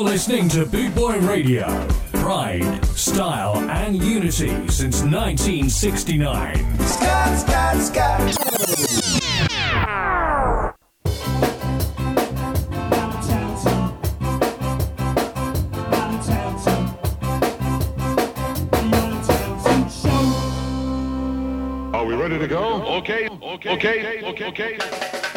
You're listening to Boot Boy Radio. Pride, style, and unity since 1969. Scott, Scott, Scott. Are we ready to go? Okay, okay, okay, okay. okay. okay.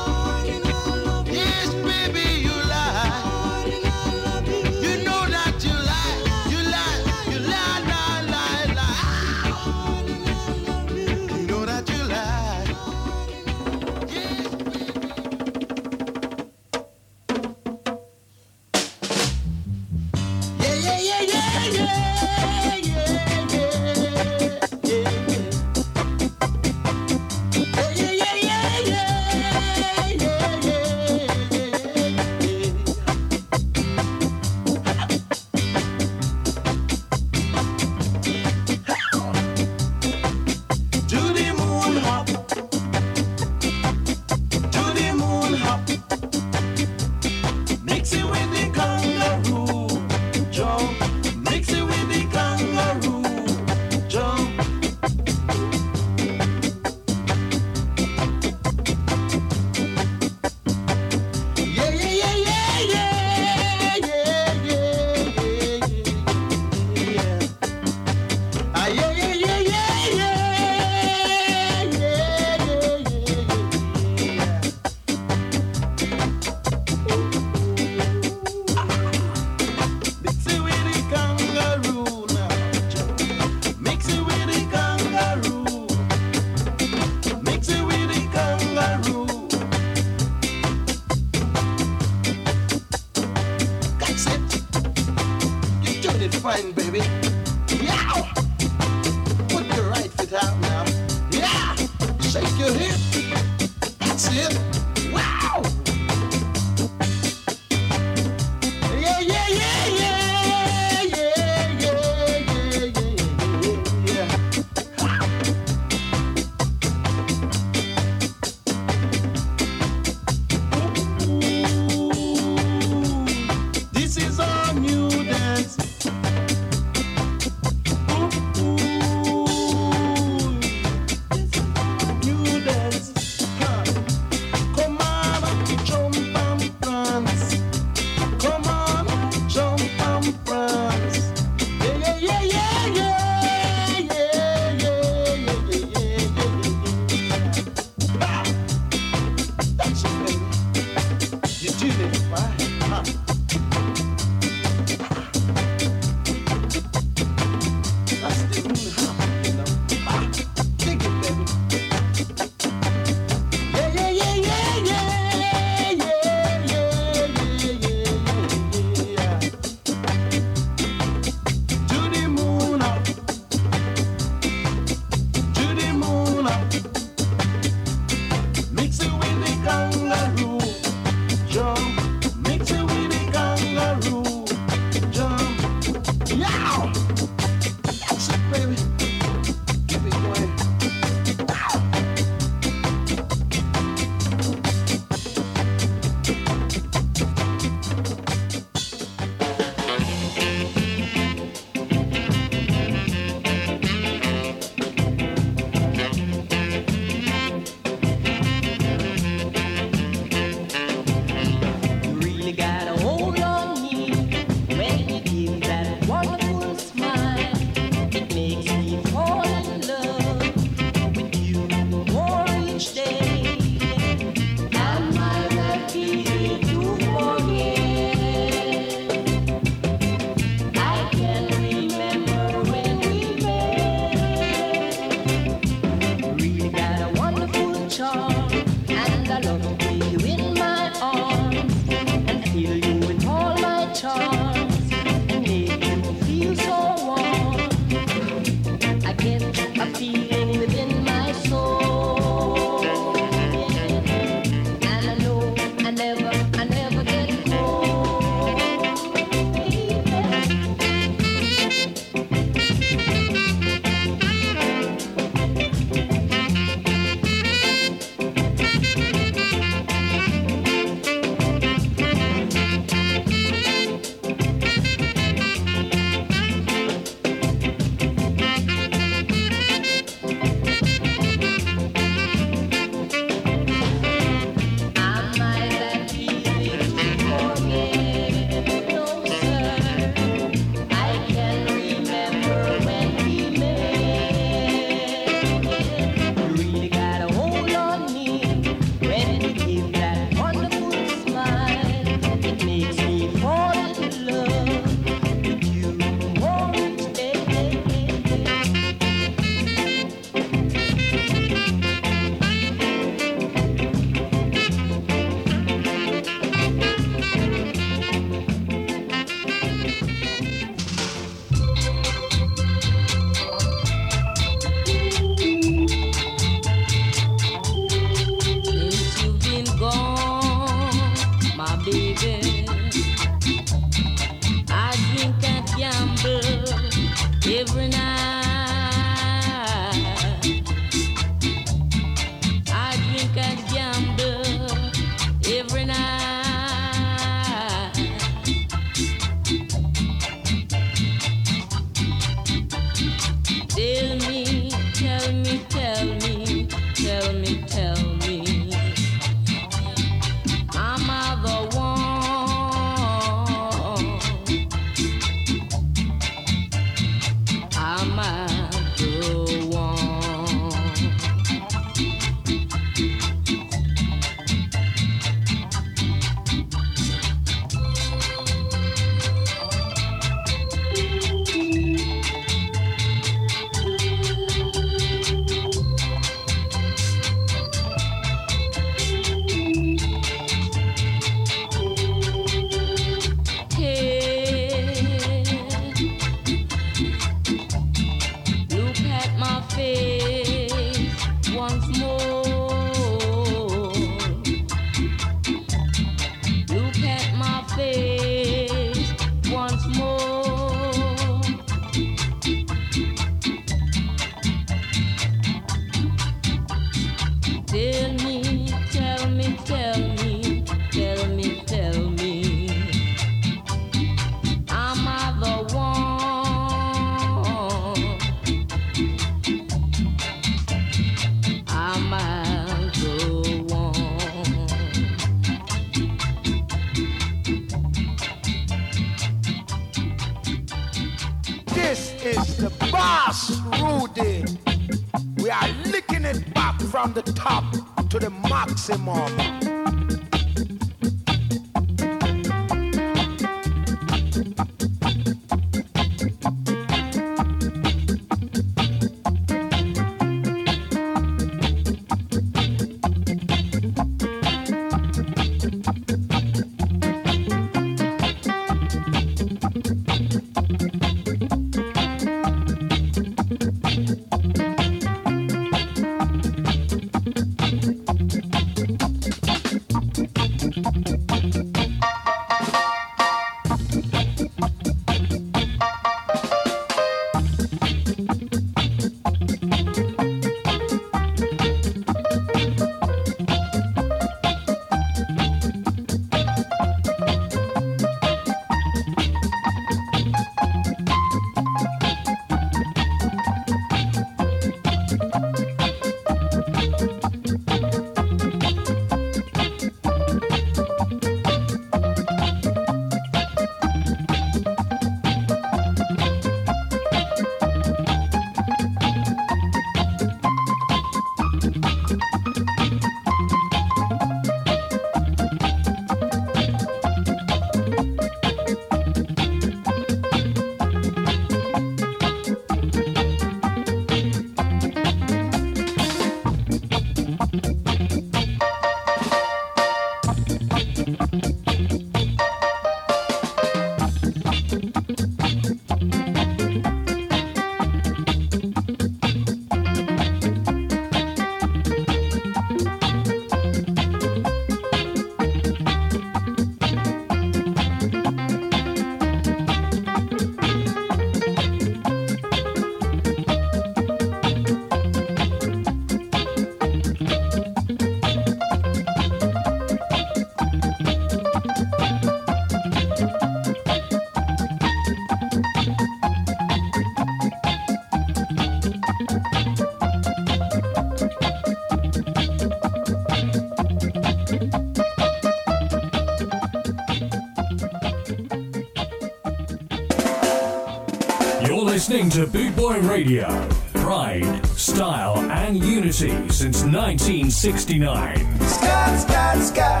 Listening to Boot Boy Radio. Pride, style, and unity since 1969. Scott, Scott, Scott.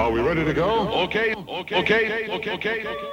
Are we ready to go? Okay, okay, okay, okay, okay. okay.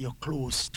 Your clothes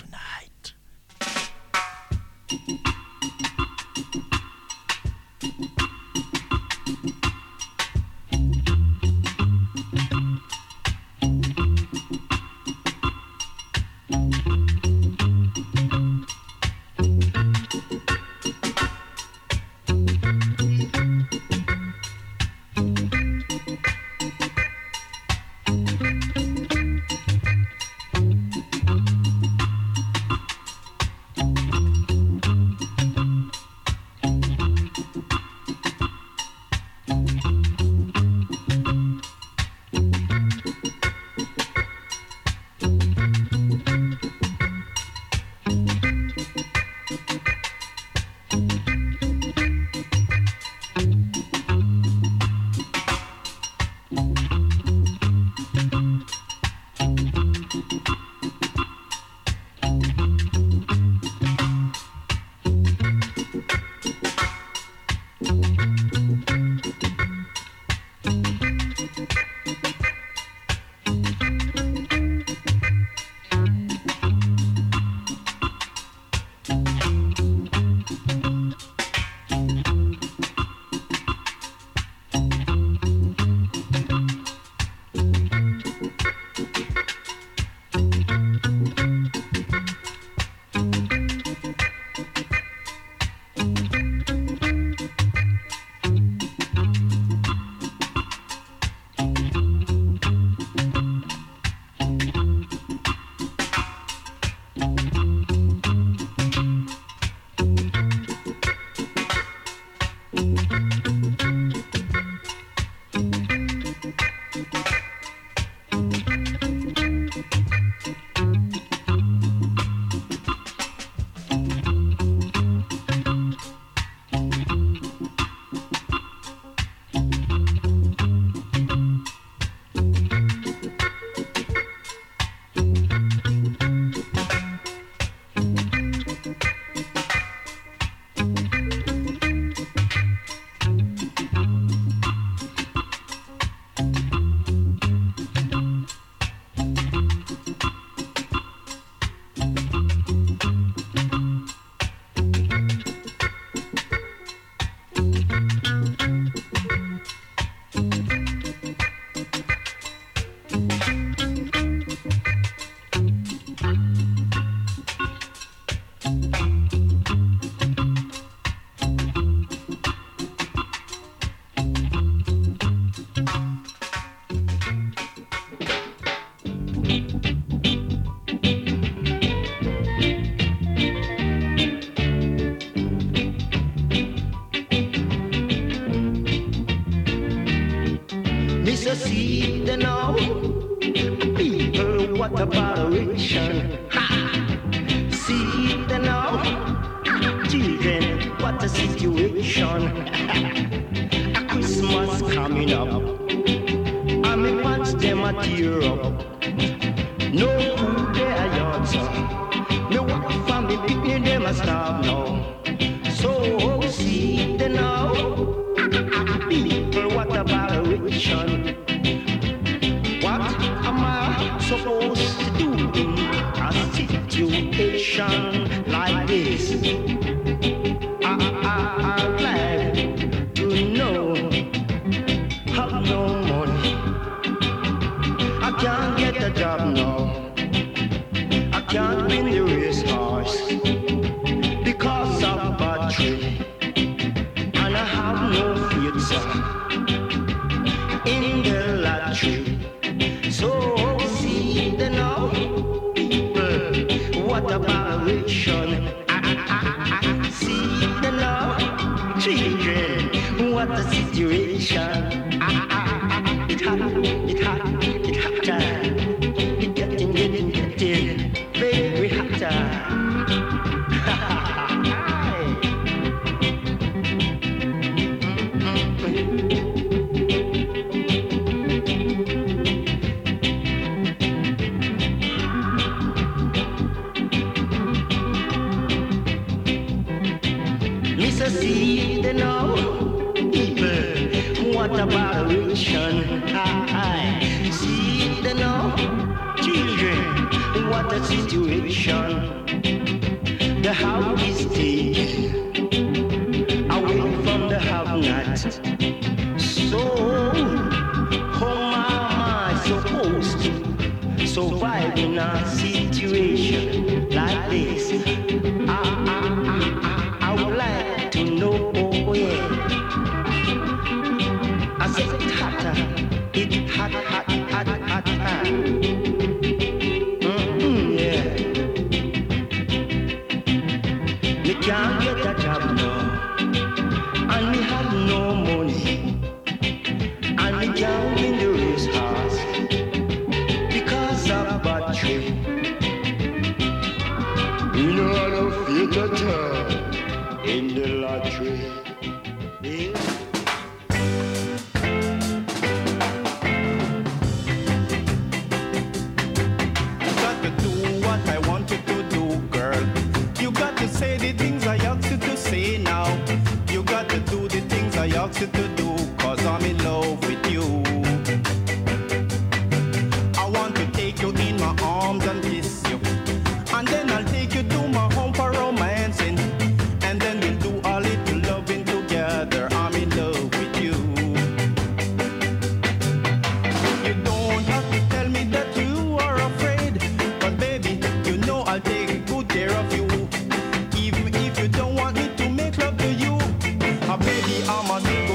baby, I'm a nigga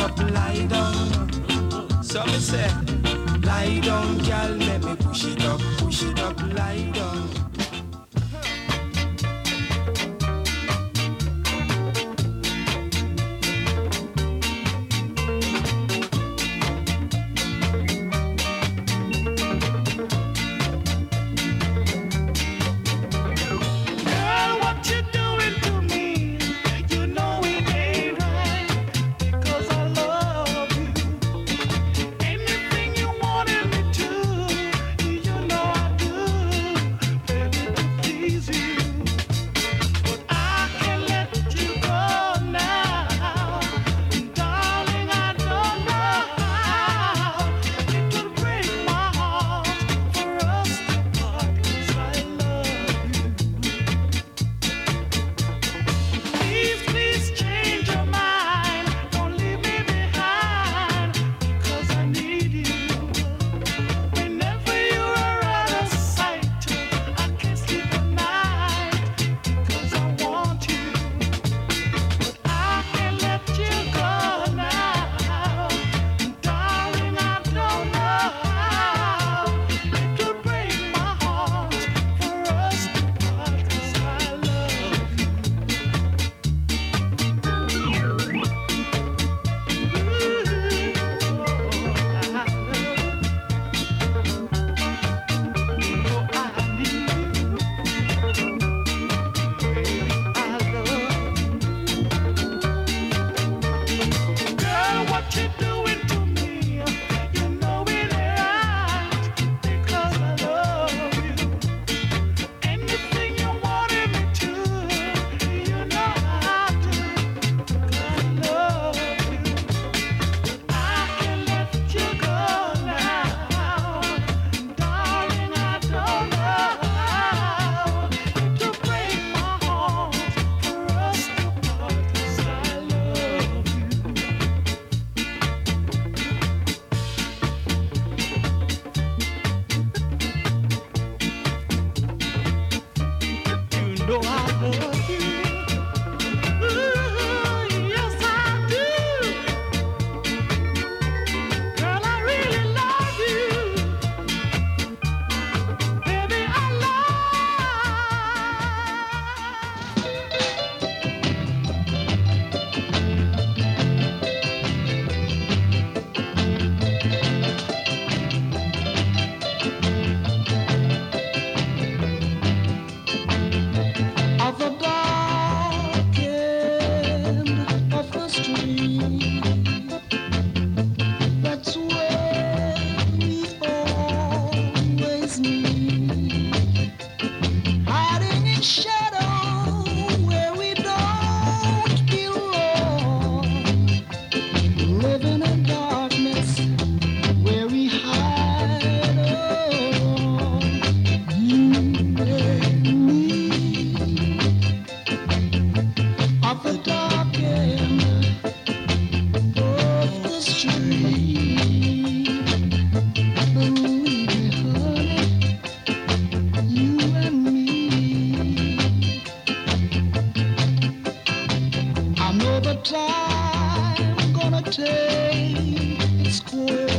up, lie down. Some say, lie down, girl, let me push it up, push it up, lie down. you.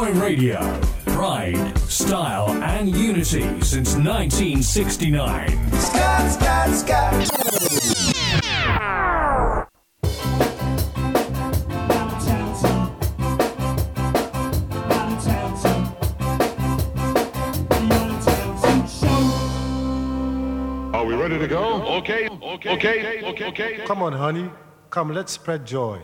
Boy Radio. Pride, style, and unity since 1969. Scott, Scott, Scott. Are we ready to go? Okay, okay, okay, okay, okay. Come on, honey. Come, let's spread joy.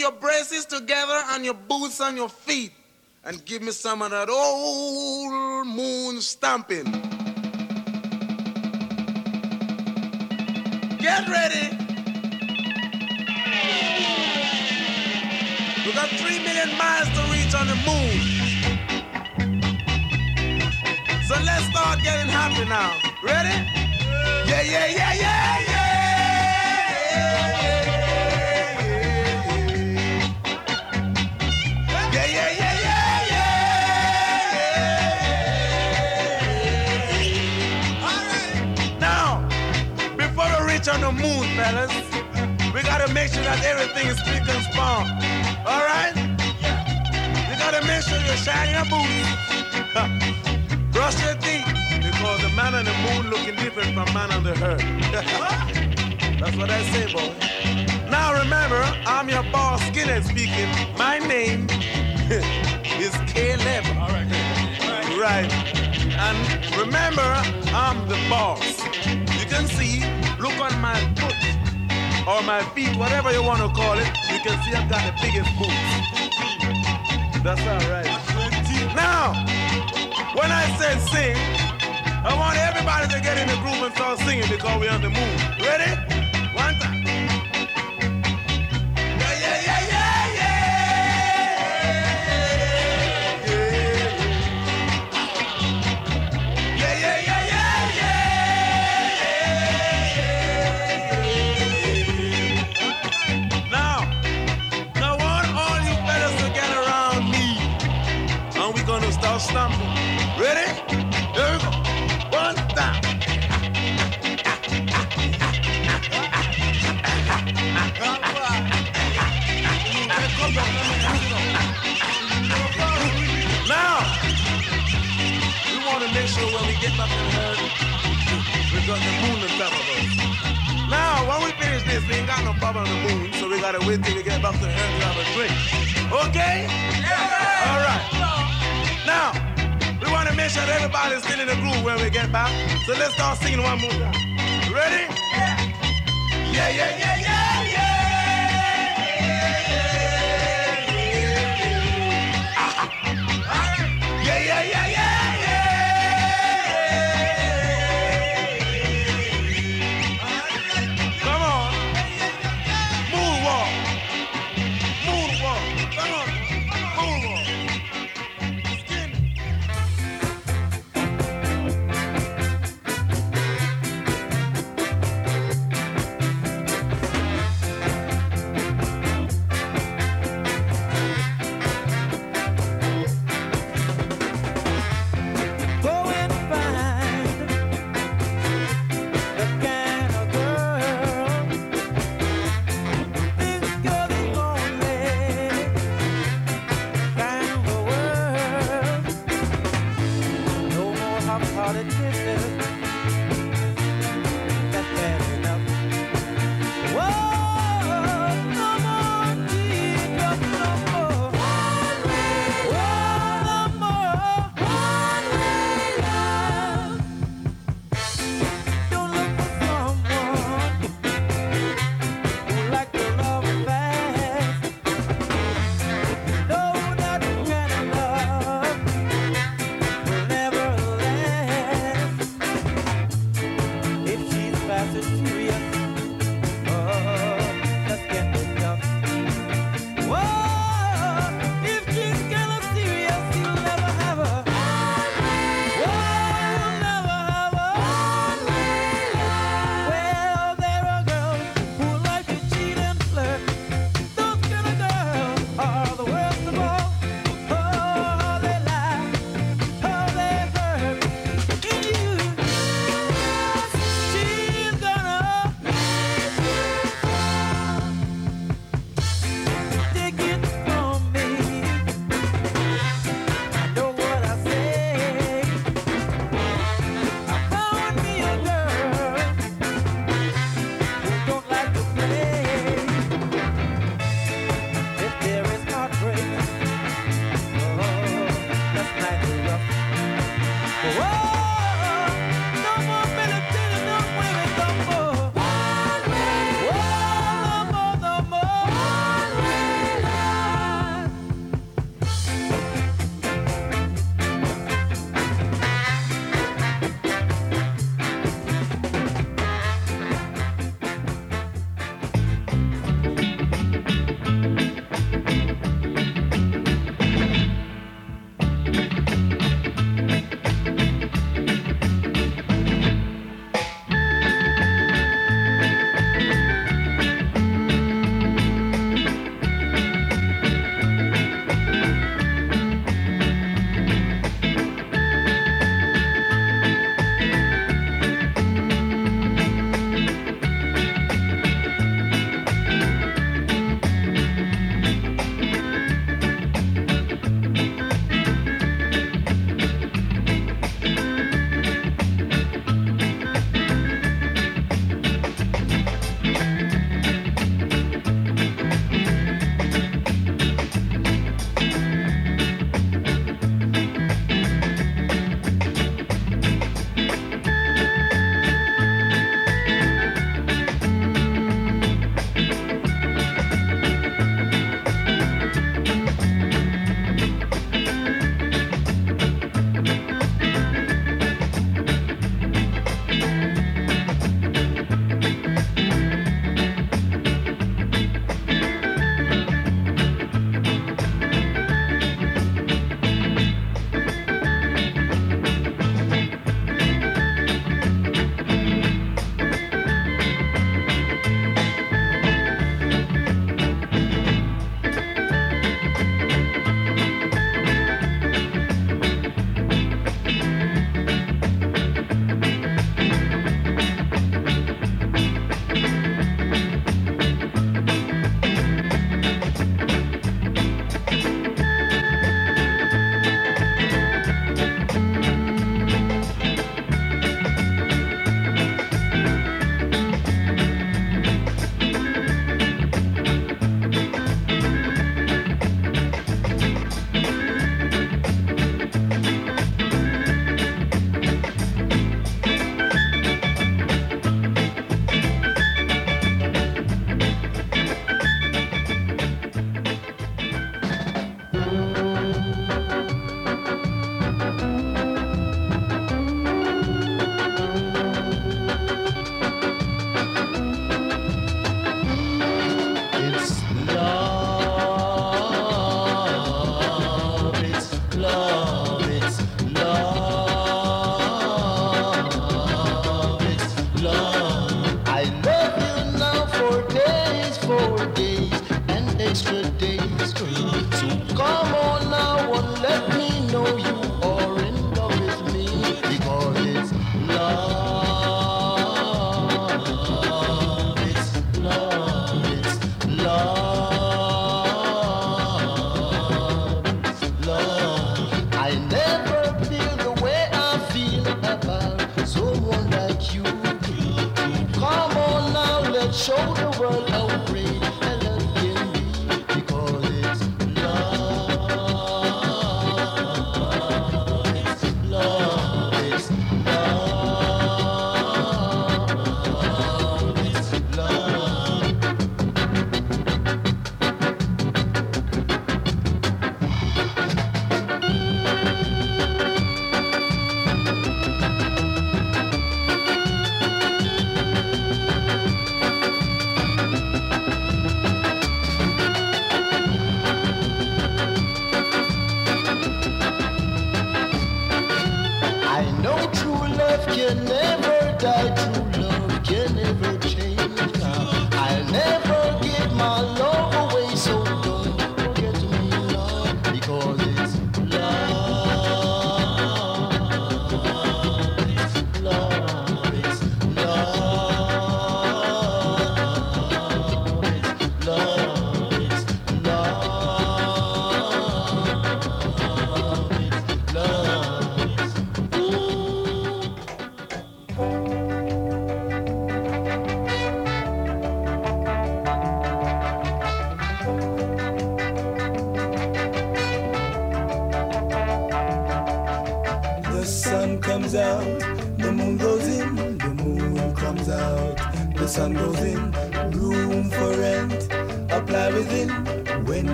Your braces together and your boots on your feet. And give me some of that old moon stamping. Get ready. We got three million miles to reach on the moon. So let's start getting happy now. Ready? Yeah, yeah, yeah, yeah, yeah. On the moon, fellas, we gotta make sure that everything is spick and span. All right? You gotta make sure you're shine your boots. Brush your teeth, because the man on the moon looking different from man on the earth. That's what I say, boy. Now remember, I'm your boss, Skinhead speaking. My name is Caleb. All right. Right. And remember, I'm the boss. You can see, look on my foot or my feet, whatever you want to call it. You can see I've got the biggest boots. That's all right. Now, when I said sing, I want everybody to get in the groove and start singing because we're on the moon. Ready? One time. Get the herd, we got the moon on top of us. Now, when we finish this, we ain't got no problem on the moon, so we gotta wait till we get back to the herd to have a drink. Okay? Yeah. All right. Now, we want to make sure that everybody's still in the groove when we get back. So let's start singing one more time. Ready? Yeah, yeah, yeah, yeah.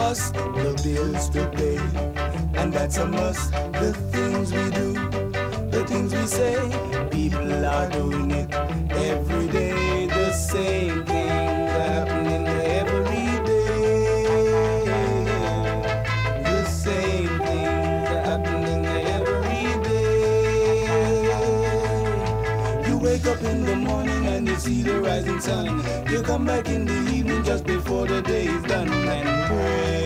Fuss. The bills to pay, and that's a must. The things we do, the things we say, people are doing it every day. The same things happening every day. The same things happening every day. You wake up in the morning and you see the rising sun. You come back in the before the day is done and pray.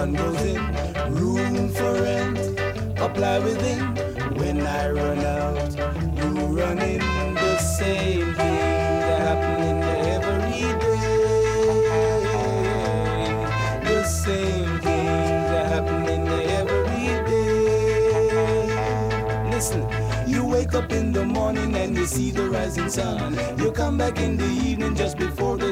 Sun goes in, room for rent, apply within. When I run out, you run in, the same things are happening every day. The same things are happening every day. Listen, you wake up in the morning and you see the rising sun. You come back in the evening just before the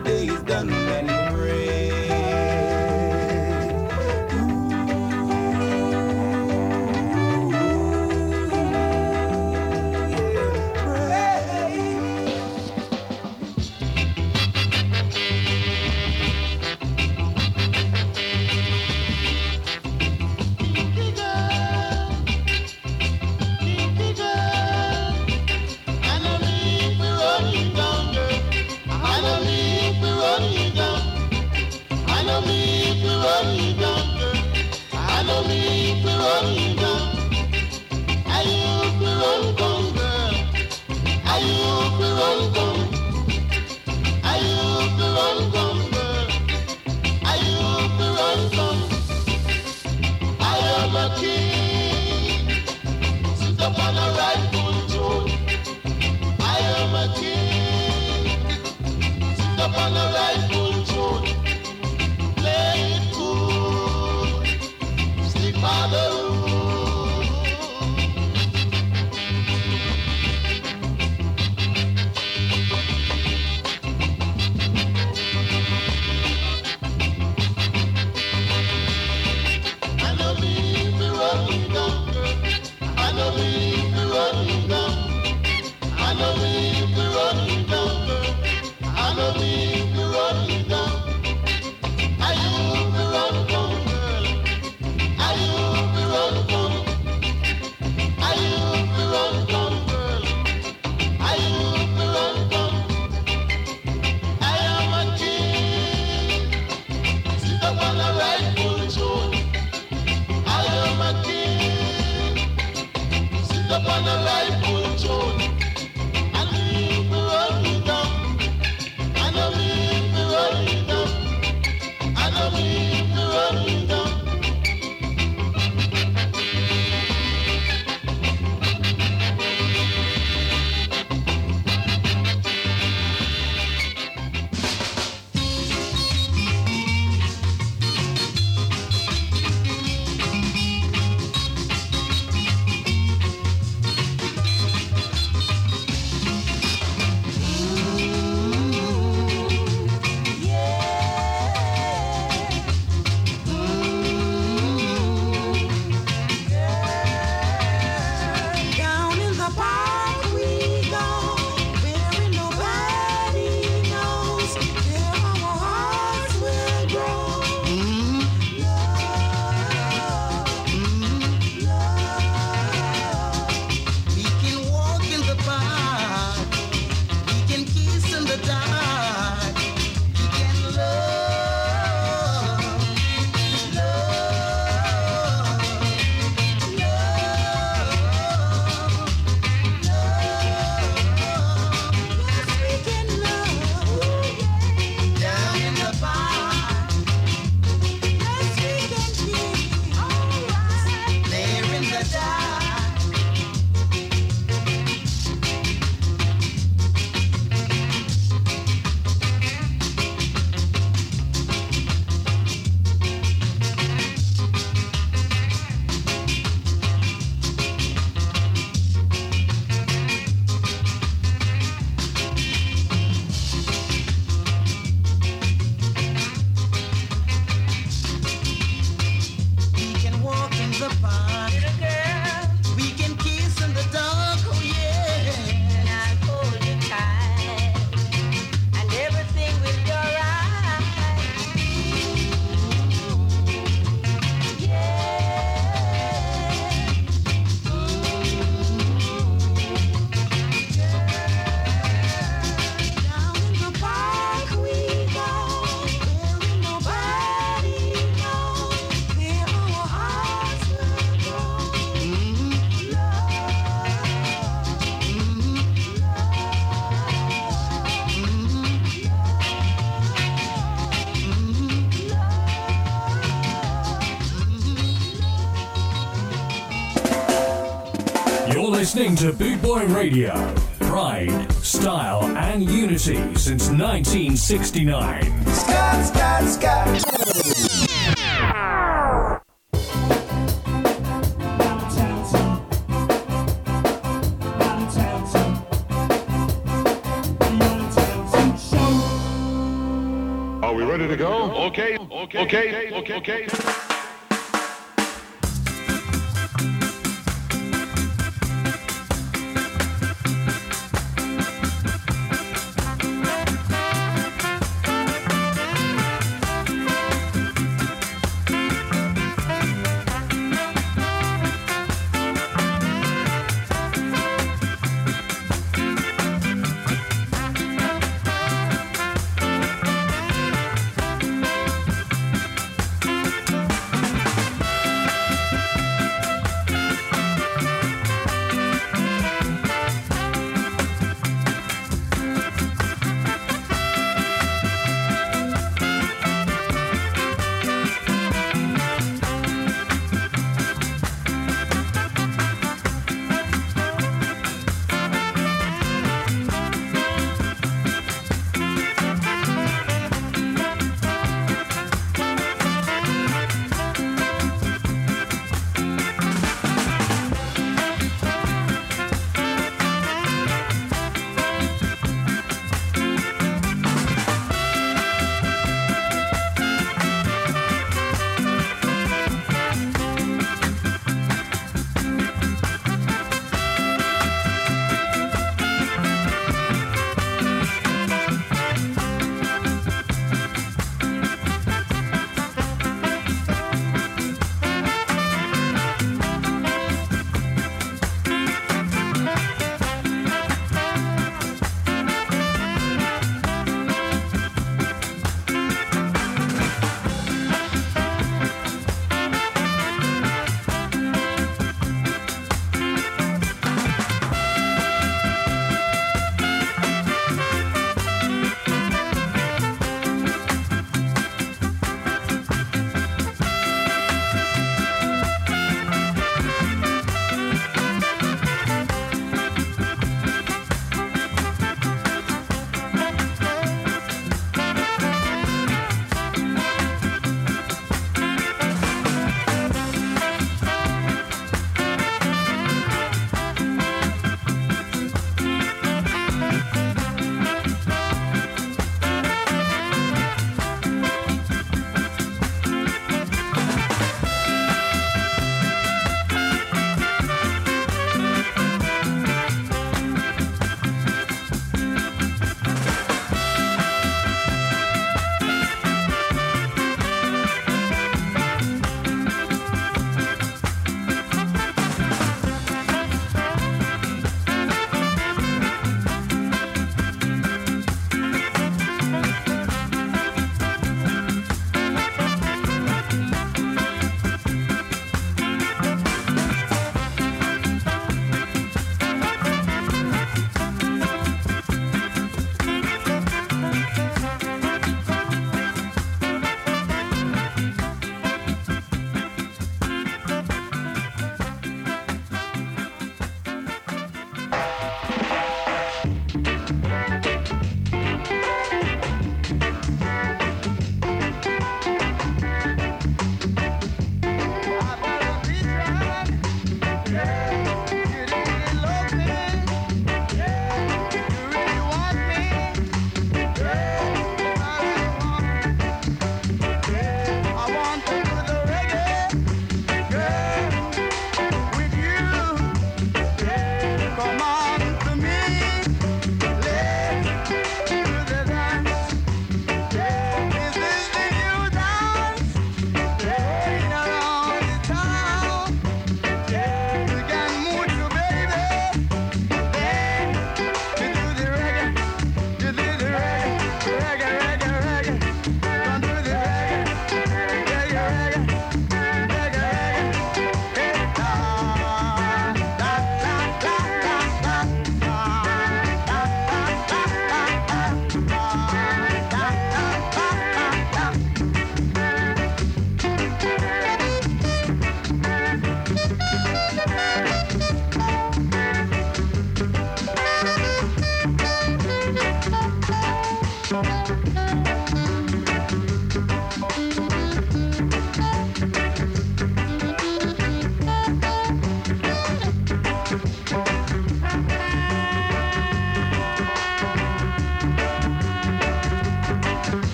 listening to Boot Boy Radio. Pride, style, and unity since 1969. Scott, Scott, Scott. Are we ready to go? Okay, okay, okay, okay. okay.